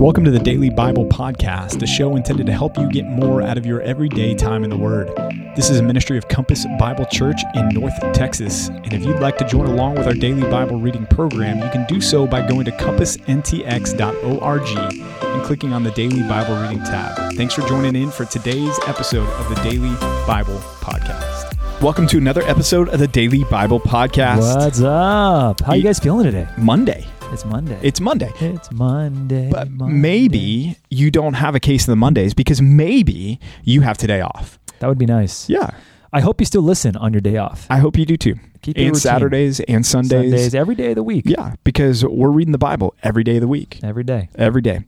Welcome to the Daily Bible Podcast, a show intended to help you get more out of your everyday time in the Word. This is a ministry of Compass Bible Church in North Texas. And if you'd like to join along with our daily Bible reading program, you can do so by going to compassntx.org and clicking on the Daily Bible Reading tab. Thanks for joining in for today's episode of the Daily Bible Podcast. Welcome to another episode of the Daily Bible Podcast. What's up? How you guys feeling today? Monday. It's Monday. It's Monday. It's Monday. But Monday. maybe you don't have a case of the Mondays because maybe you have today off. that would be nice. Yeah. I hope you still listen on your day off. I hope you do too. Keep and. Saturdays and Sundays. Sundays, every day of the week. Yeah, because we're reading the Bible every day of the week. Every day. Every day.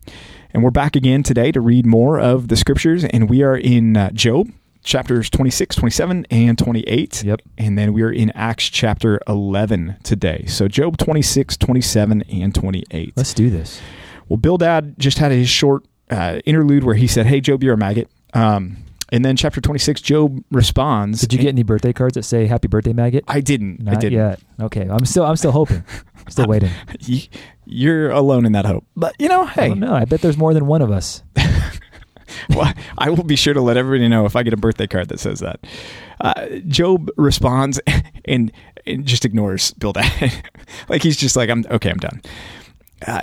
And we're back again today to read more of the scriptures. And we are in uh, Job chapters 26, 27, and 28. Yep. And then we are in Acts chapter 11 today. So Job 26, 27, and 28. Let's do this. Well, Bildad just had his short uh, interlude where he said, Hey, Job, you're a maggot. Um, and then chapter 26, Job responds. Did you get any birthday cards that say "Happy Birthday, Maggot"? I didn't. Not I didn't. yet. Okay. I'm still. I'm still hoping. still waiting. You- You're alone in that hope. But, you know, I hey, don't know. I bet there's more than one of us. well, I will be sure to let everybody know if I get a birthday card that says that. Uh, Job responds and, and just ignores Bildad. like he's just like, I'm okay, I'm done. Uh,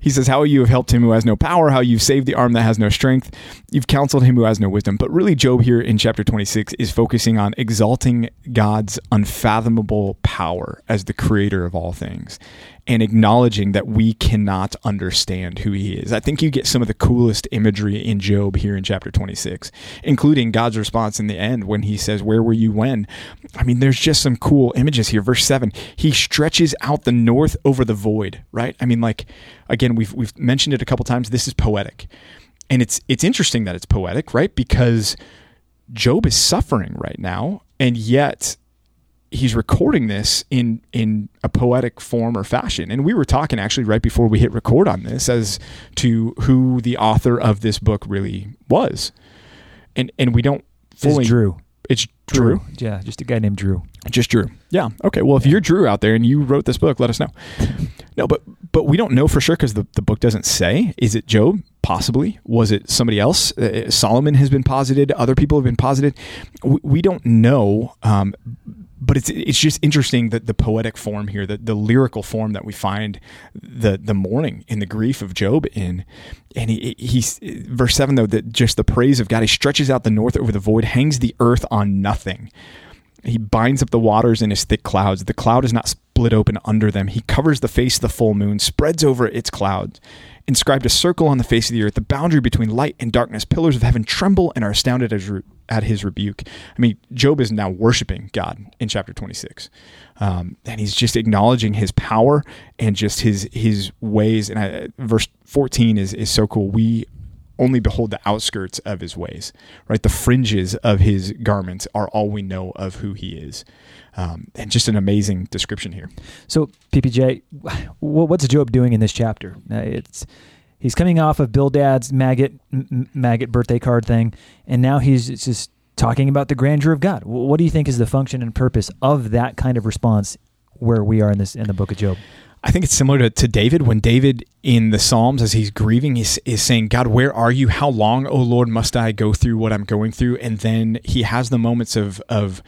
he says, How you have helped him who has no power, how you've saved the arm that has no strength, you've counseled him who has no wisdom. But really, Job here in chapter 26 is focusing on exalting God's unfathomable power as the creator of all things and acknowledging that we cannot understand who he is. I think you get some of the coolest imagery in Job here in chapter 26, including God's response in the end when he says, Where were you when? I mean, there's just some cool images here. Verse 7, he stretches out the north over the void, right? I mean, like, again, we've, we've mentioned it a couple times. This is poetic. And it's it's interesting that it's poetic, right? Because Job is suffering right now, and yet he's recording this in in a poetic form or fashion. And we were talking actually right before we hit record on this as to who the author of this book really was. And and we don't It's fully Drew. It's Drew. Yeah, just a guy named Drew. Just Drew. Yeah. Okay. Well, if you're Drew out there and you wrote this book, let us know. no, but but we don't know for sure because the, the book doesn't say. Is it Job? Possibly. Was it somebody else? Uh, Solomon has been posited. Other people have been posited. We, we don't know. Um, but it's it's just interesting that the poetic form here, the, the lyrical form that we find the the mourning and the grief of Job in, and he he's verse seven though that just the praise of God. He stretches out the north over the void, hangs the earth on nothing. He binds up the waters in his thick clouds. The cloud is not split open under them. He covers the face of the full moon, spreads over its clouds, inscribed a circle on the face of the earth, the boundary between light and darkness. Pillars of heaven tremble and are astounded his, re- at his rebuke. I mean, Job is now worshiping God in chapter 26. Um, and he's just acknowledging his power and just his his ways. And I, verse 14 is, is so cool. We only behold the outskirts of his ways, right? The fringes of his garments are all we know of who he is. Um, and just an amazing description here. So, PPJ, what's Job doing in this chapter? Uh, It's he's coming off of Bildad's maggot m- m- maggot birthday card thing, and now he's just talking about the grandeur of God. What do you think is the function and purpose of that kind of response where we are in this in the book of Job? I think it's similar to, to David when David in the Psalms, as he's grieving, is, is saying, God, where are you? How long, O Lord, must I go through what I'm going through? And then he has the moments of, of,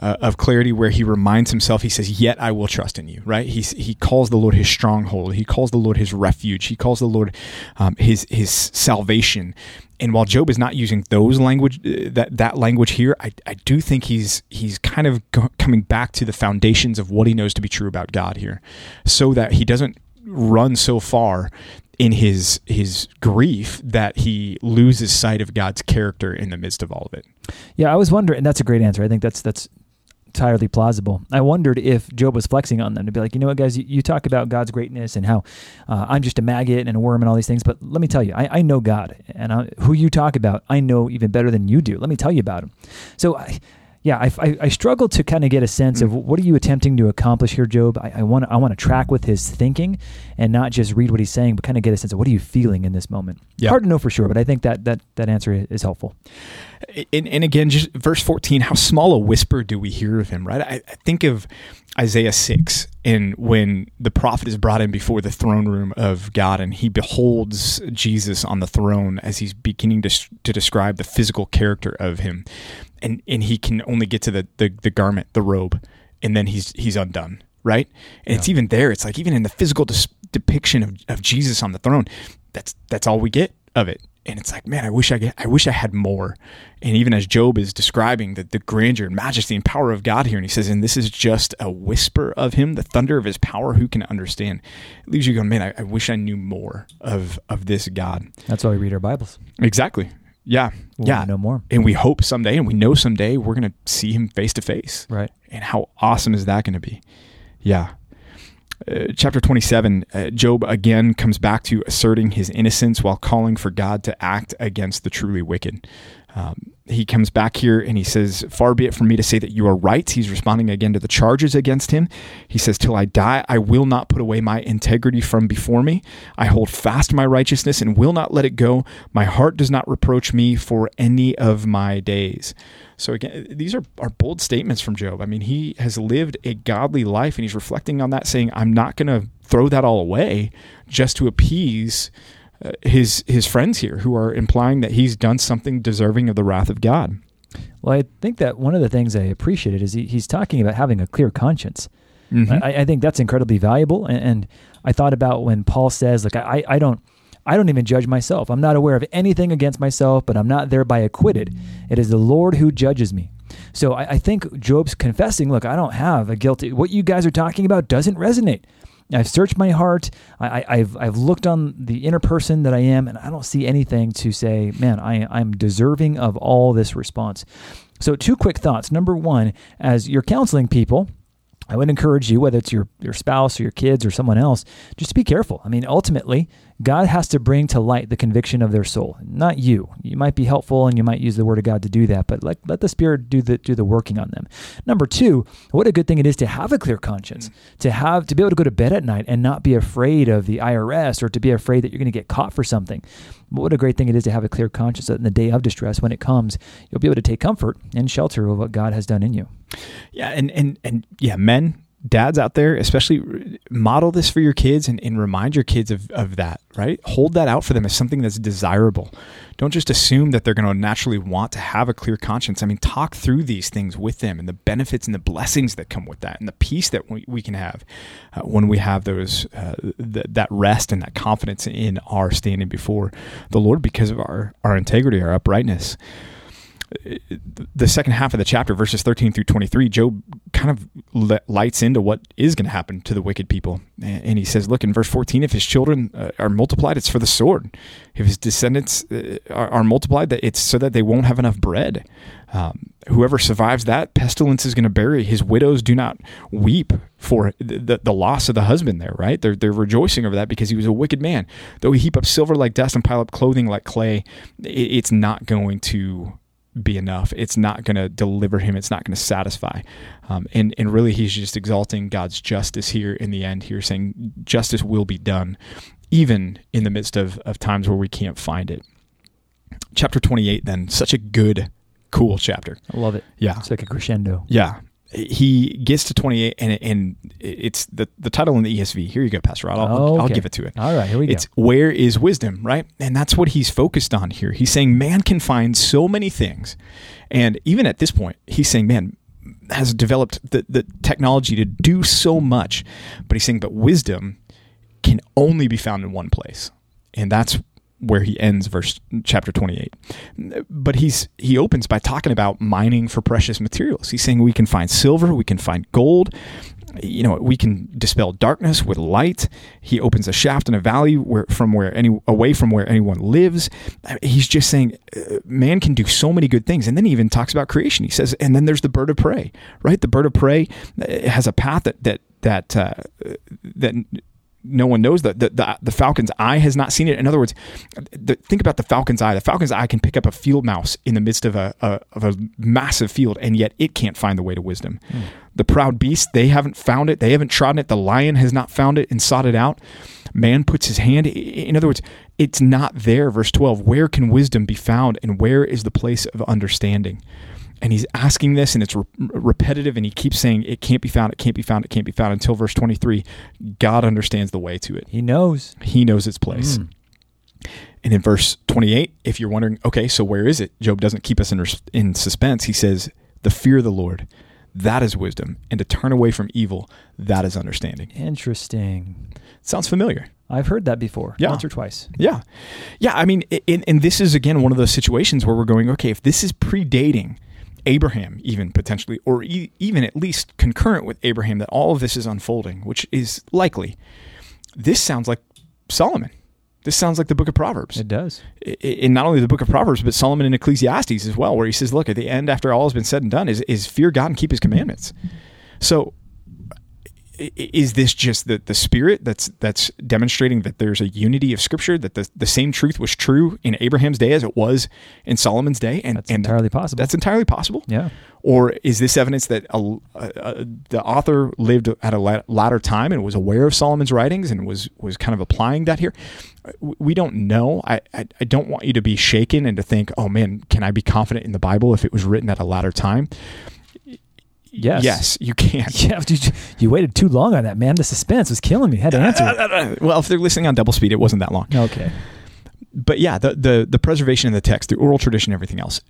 uh, of clarity where he reminds himself, he says, Yet I will trust in you, right? He's, he calls the Lord his stronghold. He calls the Lord his refuge. He calls the Lord um, his, his salvation. And while Job is not using those language, uh, that, that language here, I, I do think he's, he's kind of coming back to the foundations of what he knows to be true about God here so that he doesn't run so far in his his grief that he loses sight of God's character in the midst of all of it. Yeah, I was wondering, that's a great answer. I think that's that's entirely plausible. I wondered if Job was flexing on them to be like, you know what, guys, you, you talk about God's greatness and how uh, I'm just a maggot and a worm and all these things, but let me tell you, I, I know God, and I, who you talk about, I know even better than you do. Let me tell you about him. So. I, yeah, I, I, I struggle to kind of get a sense of mm. what are you attempting to accomplish here, Job. I, I want I want to track with his thinking and not just read what he's saying, but kind of get a sense of what are you feeling in this moment. Yeah. Hard to know for sure, but I think that that that answer is helpful. And, and again, just verse 14, how small a whisper do we hear of him, right? I, I think of Isaiah 6 and when the prophet is brought in before the throne room of God and he beholds Jesus on the throne as he's beginning to, to describe the physical character of him. And and he can only get to the the, the garment the robe and then he's he's undone right? And yeah. it's even there it's like even in the physical dis- depiction of, of Jesus on the throne that's that's all we get of it and it's like, man, I wish I get, I wish I had more. And even as Job is describing the, the grandeur and majesty and power of God here, and he says, and this is just a whisper of him, the thunder of his power, who can understand? It leaves you going, man, I, I wish I knew more of of this God. That's why we read our Bibles. Exactly. Yeah. we yeah. No more. And we hope someday, and we know someday, we're going to see him face to face. Right. And how awesome is that going to be? Yeah. Uh, chapter 27, uh, Job again comes back to asserting his innocence while calling for God to act against the truly wicked. Um, he comes back here and he says, Far be it from me to say that you are right. He's responding again to the charges against him. He says, Till I die, I will not put away my integrity from before me. I hold fast my righteousness and will not let it go. My heart does not reproach me for any of my days. So again, these are, are bold statements from Job. I mean, he has lived a godly life and he's reflecting on that, saying, I'm not going to throw that all away just to appease uh, his his friends here who are implying that he's done something deserving of the wrath of God. Well, I think that one of the things I appreciated is he, he's talking about having a clear conscience. Mm-hmm. I, I, think that's incredibly valuable. And, and, I thought about when Paul says, like, I, I don't I don't even judge myself. I'm not aware of anything against myself, but I'm not thereby acquitted. It is the Lord who judges me. So I, I think Job's confessing, look, I don't have a guilty. What you guys are talking about doesn't resonate. I've searched my heart. I, have I've looked on the inner person that I am, and I don't see anything to say, man, I, I'm deserving of all this response. So, two quick thoughts. Number one, as you're counseling people, I would encourage you, whether it's your, your spouse or your kids or someone else, just to be careful. I mean, ultimately, God has to bring to light the conviction of their soul, not you. You might be helpful and you might use the word of God to do that, but let, let the Spirit do the do the working on them. Number two, what a good thing it is to have a clear conscience, mm-hmm. to have to be able to go to bed at night and not be afraid of the IRS or to be afraid that you're going to get caught for something. But what a great thing it is to have a clear conscience that in the day of distress, when it comes, you'll be able to take comfort and shelter of what God has done in you. Yeah, and and and yeah, men, dads out there, especially model this for your kids and, and remind your kids of, of that, right? Hold that out for them as something that's desirable. Don't just assume that they're going to naturally want to have a clear conscience. I mean, talk through these things with them and the benefits and the blessings that come with that and the peace that we, we can have uh, when we have those, uh, th- that rest and that confidence in our standing before the Lord because of our, our integrity, our uprightness the second half of the chapter, verses 13 through 23, Job kind of lights into what is going to happen to the wicked people. And he says, Look, in verse 14, if his children uh, are multiplied, it's for the sword. If his descendants uh, are, multiplied, it's so that they won't have enough bread. Um, whoever survives that, pestilence is going to bury. His widows do not weep for the, the loss of the husband there, right? They're, they're rejoicing over that because he was a wicked man. Though he heap up silver like dust and pile up clothing like clay, it's not going to be enough. It's not going to deliver him. It's not going to satisfy. Um, and and really, he's just exalting God's justice here in the end. Here, saying justice will be done, even in the midst of of times where we can't find it. Chapter twenty eight. Then such a good, cool chapter. I love it. Yeah, it's like a crescendo. Yeah, he gets to 28 and, and it's the, the title in the ESV. Here you go, Pastor Rod. I'll, oh, okay. I'll give it to it. All right, here we go. It's where is wisdom, right? And that's what he's focused on here. He's saying man can find so many things. And even at this point, he's saying, man, has developed the, the technology to do so much. But he's saying, but wisdom can only be found in one place. And that's where he ends verse chapter 28 but he's he opens by talking about mining for precious materials. He's saying we can find silver we can find gold you know we can dispel darkness with light. He opens a shaft in a valley where from where any away from where anyone lives. He's just saying uh, man can do so many good things. And then he even talks about creation. He says and then there's the bird of prey right? The bird of prey uh, has a path that that that uh, that no one knows that the, the, the, falcon's eye has not seen it. In other words, the, think about the falcon's eye. The falcon's eye can pick up a field mouse in the midst of a, a of a massive field, and yet it can't find the way to wisdom. Mm. The proud beast, they haven't found it. They haven't trodden it. The lion has not found it and sought it out. Man puts his hand. In other words, it's not there. Verse twelve. Where can wisdom be found, and where is the place of understanding? And he's asking this and it's re- repetitive and he keeps saying it can't be found it can't be found it can't be found until verse 23 god understands the way to it He knows. he knows its place Mm. and in verse 28 if you're wondering okay so where is it job doesn't keep us in, res- in suspense he says the fear of the lord that is wisdom and to turn away from evil that is understanding Interesting. sounds familiar I've heard that before, Yeah. once or twice. Yeah. Yeah. I mean, and, and this is, again, one of those situations where we're going, okay, if this is predating Abraham, even potentially, or e- even at least concurrent with Abraham, that all of this is unfolding, which is likely, this sounds like Solomon. This sounds like the book of Proverbs. It does. In not only the book of Proverbs, but Solomon in Ecclesiastes as well, where he says, look, at the end, after all has been said and done, is, is fear God and keep his commandments. So, is this just the, the spirit that's that's demonstrating that there's a unity of scripture that the, the same truth was true in Abraham's day as it was in Solomon's day and That's and entirely possible. that's entirely possible yeah. or is this evidence that a, a, a- the author lived at a la- latter time and was aware of Solomon's writings and was was kind of applying that here? We don't know. I, I, I don't want you to be shaken and to think, oh man, can I be confident in the Bible if it was written at a latter time? Yes. Yes, you can. Yeah, you, you waited too long on that, man. The suspense was killing me. Had to answer it. well, if they're listening on double speed, it wasn't that long. Okay. but yeah, the, the the preservation of the text, the oral tradition, everything else.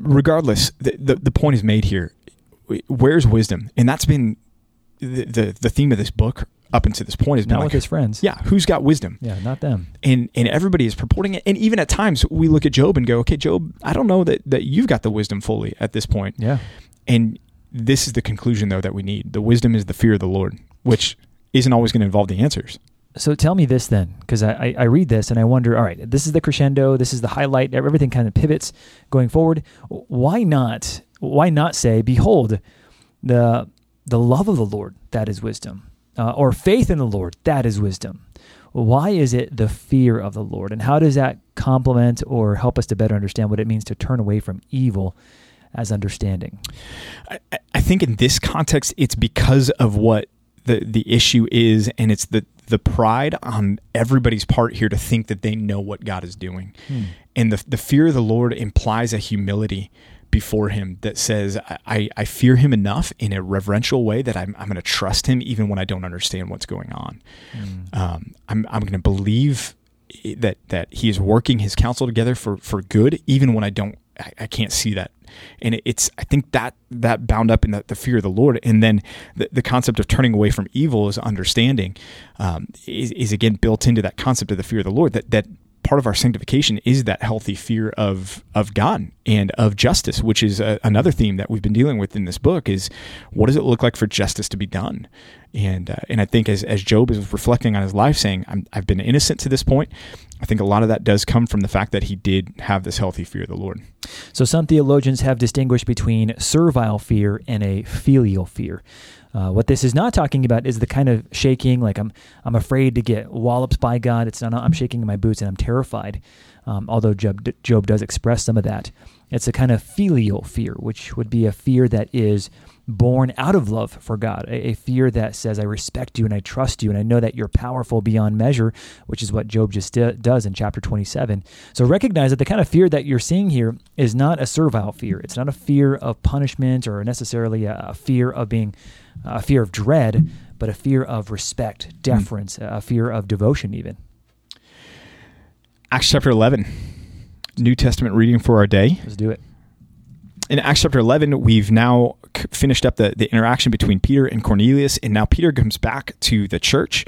Regardless, the, the the point is made here. Where's wisdom? And that's been the the, the theme of this book up until this point been Not like, with his friends. yeah, who's got wisdom? Yeah, not them. And and everybody is purporting it. And even at times, we look at Job and go, okay, Job, I don't know that that you've got the wisdom fully at this point. Yeah. And this is the conclusion though that we need. The wisdom is the fear of the Lord, which isn't always going to involve the answers. So tell me this then, because I, I, read this and I wonder, all right, this is the crescendo, this is the highlight, everything kind of pivots going forward. Why not? Why not say, behold, the the love of the Lord that is wisdom, uh, or faith in the Lord that is wisdom. Why is it the fear of the Lord, and how does that complement or help us to better understand what it means to turn away from evil as understanding? I, I think in this context, it's because of what the the issue is, and it's the the pride on everybody's part here to think that they know what God is doing, and the the fear of the Lord implies a humility before Him that says, I, I fear Him enough in a reverential way that I'm I'm going to trust Him even when I don't understand what's going on. Um, I'm I'm going to believe that that He is working His counsel together for for good, even when I don't I, I can't see that and it's I think that that bound up in the, the fear of the Lord, and then the, the concept of turning away from evil is understanding um, is, is again built into that concept of the fear of the Lord. That that part of our sanctification is that healthy fear of of God and of justice, which is a, another theme that we've been dealing with in this book. Is what does it look like for justice to be done? And uh, and I think as as Job is reflecting on his life, saying I'm, I've been innocent to this point, I think a lot of that does come from the fact that he did have this healthy fear of the Lord. So some theologians have distinguished between servile fear and a filial fear. Uh, what this is not talking about is the kind of shaking, like I'm I'm afraid to get walloped by God. It's not I'm shaking in my boots and I'm terrified. Um, although Job Job does express some of that, it's a kind of filial fear, which would be a fear that is born out of love for God, a, a fear that says, I respect you and I trust you and I know that you're powerful beyond measure, which is what Job just d- does in chapter 27. So recognize that the kind of fear that you're seeing here is not a servile fear. It's not a fear of punishment or necessarily a, a fear of being a fear of dread, but a fear of respect, deference, a fear of devotion, even. Acts chapter 11, New Testament reading for our day. Let's do it. In Acts chapter 11, we've now finished up the, the interaction between Peter and Cornelius, and now Peter comes back to the church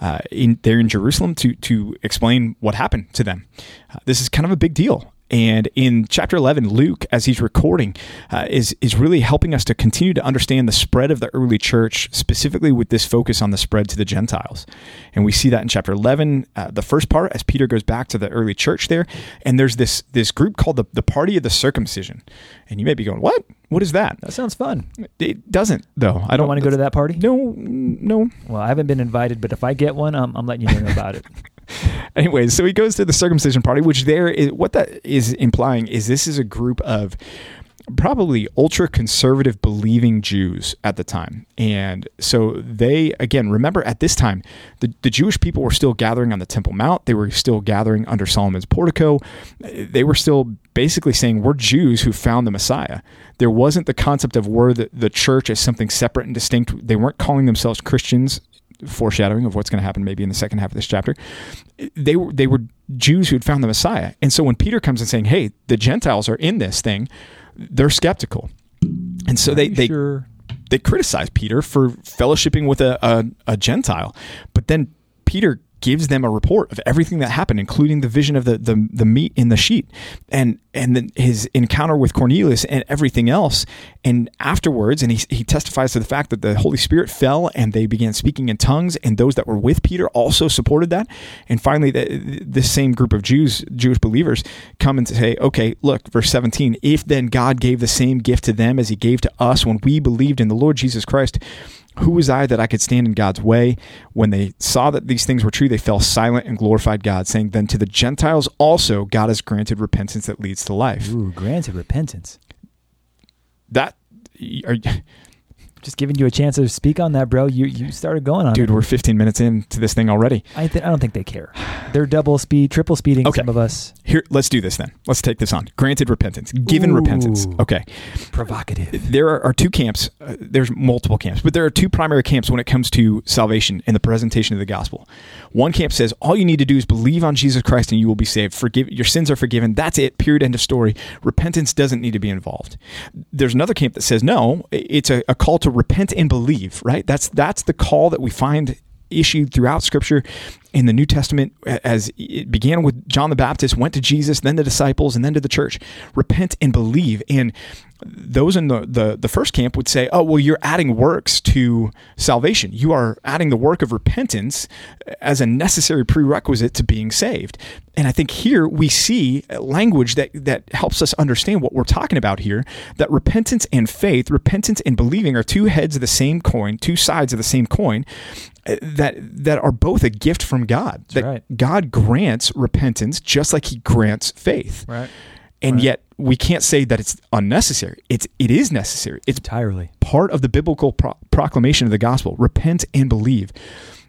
uh, in there in Jerusalem to to explain what happened to them. Uh, this is kind of a big deal. And in chapter 11, Luke, as he's recording, uh, is is really helping us to continue to understand the spread of the early church, specifically with this focus on the spread to the Gentiles. And we see that in chapter 11, uh, the first part, as Peter goes back to the early church there. And there's this this group called the, the Party of the Circumcision. And you may be going, what? What is that? That sounds fun. It doesn't, though. I I don't want to go to that party. No, no. Well, I haven't been invited, but if I get one, I'm, I'm letting you know about it. Anyways, so he goes to the circumcision party, which there is what that is implying is this is a group of probably ultra conservative believing Jews at the time. And so they, again, remember at this time, the, the Jewish people were still gathering on the Temple Mount. They were still gathering under Solomon's portico. They were still basically saying, We're Jews who found the Messiah. There wasn't the concept of we're the, the church as something separate and distinct. They weren't calling themselves Christians foreshadowing of what's going to happen maybe in the second half of this chapter. They were they were Jews who had found the Messiah, and so when Peter comes and saying, "Hey, the Gentiles are in this thing," they're skeptical, and so they they sure. they criticize Peter for fellowshipping with a, a, a Gentile, but then Peter gives them a report of everything that happened, including the vision of the, the, the meat in the sheet and, and then his encounter with Cornelius and everything else. And afterwards, and he, he testifies to the fact that the Holy Spirit fell and they began speaking in tongues and those that were with Peter also supported that. And finally, the, this same group of Jews, Jewish believers come and say, okay, look, verse 17, if then God gave the same gift to them as he gave to us when we believed in the Lord Jesus Christ, who was I that I could stand in God's way? When they saw that these things were true, they fell silent and glorified God, saying, Then to the Gentiles also God has granted repentance that leads to life. Ooh, granted repentance. That are, Just giving you a chance to speak on that, bro. You you started going on dude, it. we're 15 minutes into this thing already. I th- I don't think they care. They're double speed, triple speeding. Okay. Some of us Here, let's do this then. Let's take this on. Granted repentance, given Ooh. repentance. Okay. provocative. there are, are two camps. Uh, there's multiple camps, but there are two primary camps when it comes to salvation and the presentation of the gospel. One camp says all you need to do is believe on Jesus Christ and you will be saved. Forgive your sins are forgiven. That's it. Period. End of story. Repentance doesn't need to be involved. There's another camp that says no. It's a, a call to repent and believe. Right. That's that's the call that we find issued throughout scripture in the New Testament as it began with John the Baptist, went to Jesus, then the disciples, and then to the church. Repent and believe. And those in the, the, the first camp would say, oh, well, you're adding works to salvation. You are adding the work of repentance as a necessary prerequisite to being saved. And I think here we see language that, that helps us understand what we're talking about here that repentance and faith, repentance and believing are two heads of the same coin, two sides of the same coin uh, that that are both a gift from God. that right. God grants repentance just like he grants faith. Right. And Right. yet we can't say that it's unnecessary. It's it is necessary. It's Entirely. part of the biblical pro- proclamation of the gospel. Repent and believe.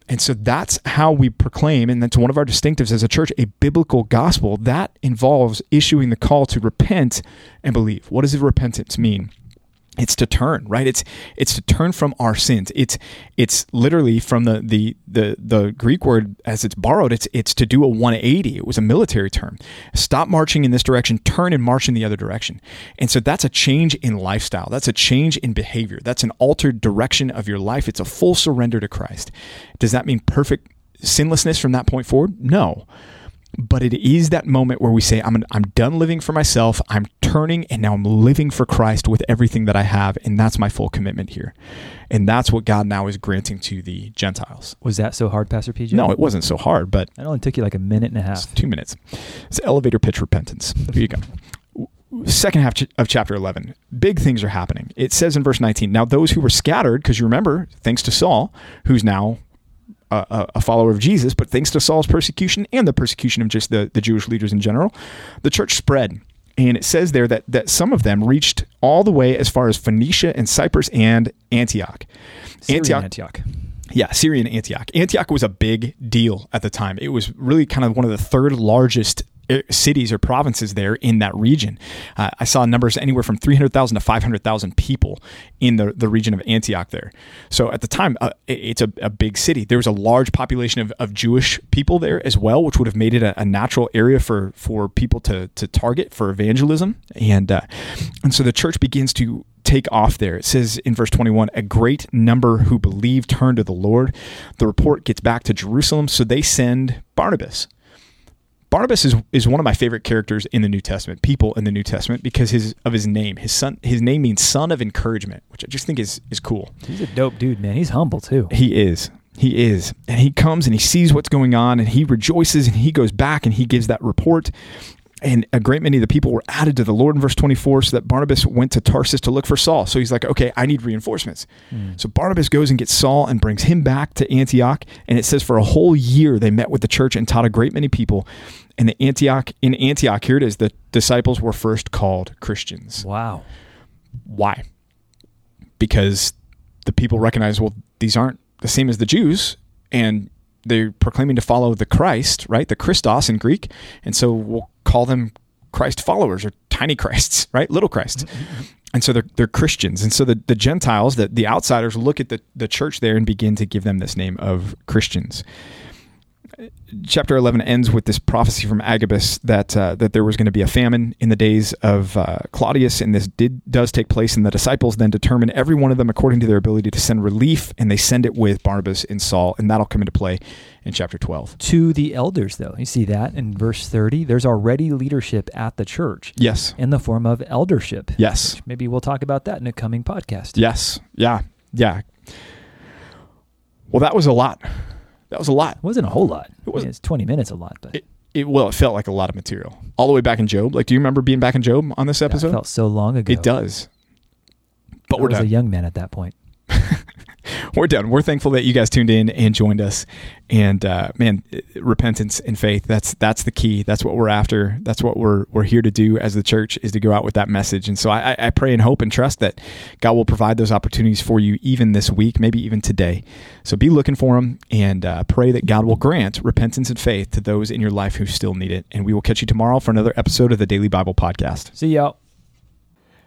And so that's how we proclaim, and that's one of our distinctives as a church, a biblical gospel that involves issuing the call to repent and believe. What does repentance mean? It's to turn, right? It's it's to turn from our sins. It's it's literally from the the the, the Greek word as it's borrowed. It's it's to do a 180. It was a military term. Stop marching in this direction, turn and march in the other direction. And so that's a change in lifestyle. That's a change in behavior. That's an altered direction of your life. It's a full surrender to Christ. Does that mean perfect sinlessness from that point forward? No but it is that moment where we say I'm I'm done living for myself. I'm turning and now I'm living for Christ with everything that I have and that's my full commitment here. And that's what God now is granting to the Gentiles. Was that so hard, Pastor PJ? No, it wasn't so hard, but It only took you like a minute and a half. 2 minutes. It's elevator pitch repentance. Here you go. Second half of chapter 11. Big things are happening. It says in verse 19, now those who were scattered because you remember thanks to Saul, who's now a, a- follower of Jesus, but thanks to Saul's persecution and the persecution of just the, the Jewish leaders in general, the church spread. And it says there that, that some of them reached all the way as far as Phoenicia and Cyprus and Antioch. Syrian Antioch. Yeah, Syrian Antioch. Antioch was a big deal at the time. It was really kind of one of the third largest cities or provinces there in that region. Uh, I saw numbers anywhere from 300,000 to 500,000 people in the, the region of Antioch there. So at the time, uh, it's a, a big city. There was a large population of, of Jewish people there as well, which would have made it a, a natural area for, for people to, to target for evangelism. And, uh, and so the church begins to take off there. It says in verse 21 a great number who believe turn to the Lord. The report gets back to Jerusalem, so they send Barnabas. Barnabas is, is one of my favorite characters in the New Testament, people in the New Testament, because his of his name. His son his name means son of encouragement, which I just think is is cool. He's a dope dude, man. He's humble too. He is. He is. And he comes and he sees what's going on and he rejoices and he goes back and he gives that report. And a great many of the people were added to the Lord in verse 24, so that Barnabas went to Tarsus to look for Saul. So he's like, okay, I need reinforcements. Hmm. So Barnabas goes and gets Saul and brings him back to Antioch. And it says for a whole year they met with the church and taught a great many people. And the Antioch in Antioch, here it is, the disciples were first called Christians. Wow. Why? Because the people recognize, well, these aren't the same as the Jews, and they're proclaiming to follow the Christ, right? The Christos in Greek. And so we'll call them Christ followers or tiny Christs, right? Little Christs. And so they're, they're Christians. And so the, the Gentiles, the, the outsiders, look at the, the church there and begin to give them this name of Christians chapter 11 ends with this prophecy from Agabus that uh, that there was going to be a famine in the days of uh, Claudius, and this did does take place. And the disciples then determine every one of them according to their ability to send relief, and they send it with Barnabas and Saul, and that'll come into play in chapter 12. To the elders, though, you see that in verse 30. There's already leadership at the church. Yes. In the form of eldership. Yes. Maybe we'll talk about that in a coming podcast. Yes. Yeah. Yeah. Well, that was a lot. That was a lot. It wasn't a whole lot. It was. I mean, it's 20 minutes a lot, but It, it well, it felt like a lot of material all the way back in Job. Like, do you remember being back in Job on this that episode? felt so long ago. it does. But I we're was done. a young man at that point. we're done. We're thankful that you guys tuned in and joined us. And uh, man, repentance and faith, that's that's the key. That's what we're after. That's what we're we're here to do as the church is to go out with that message. And so I, I pray and hope and trust that God will provide those opportunities for you even this week, maybe even today. So be looking for them and uh, pray that God will grant repentance and faith to those in your life who still need it. And we will catch you tomorrow for another episode of the Daily Bible Podcast. See y'all.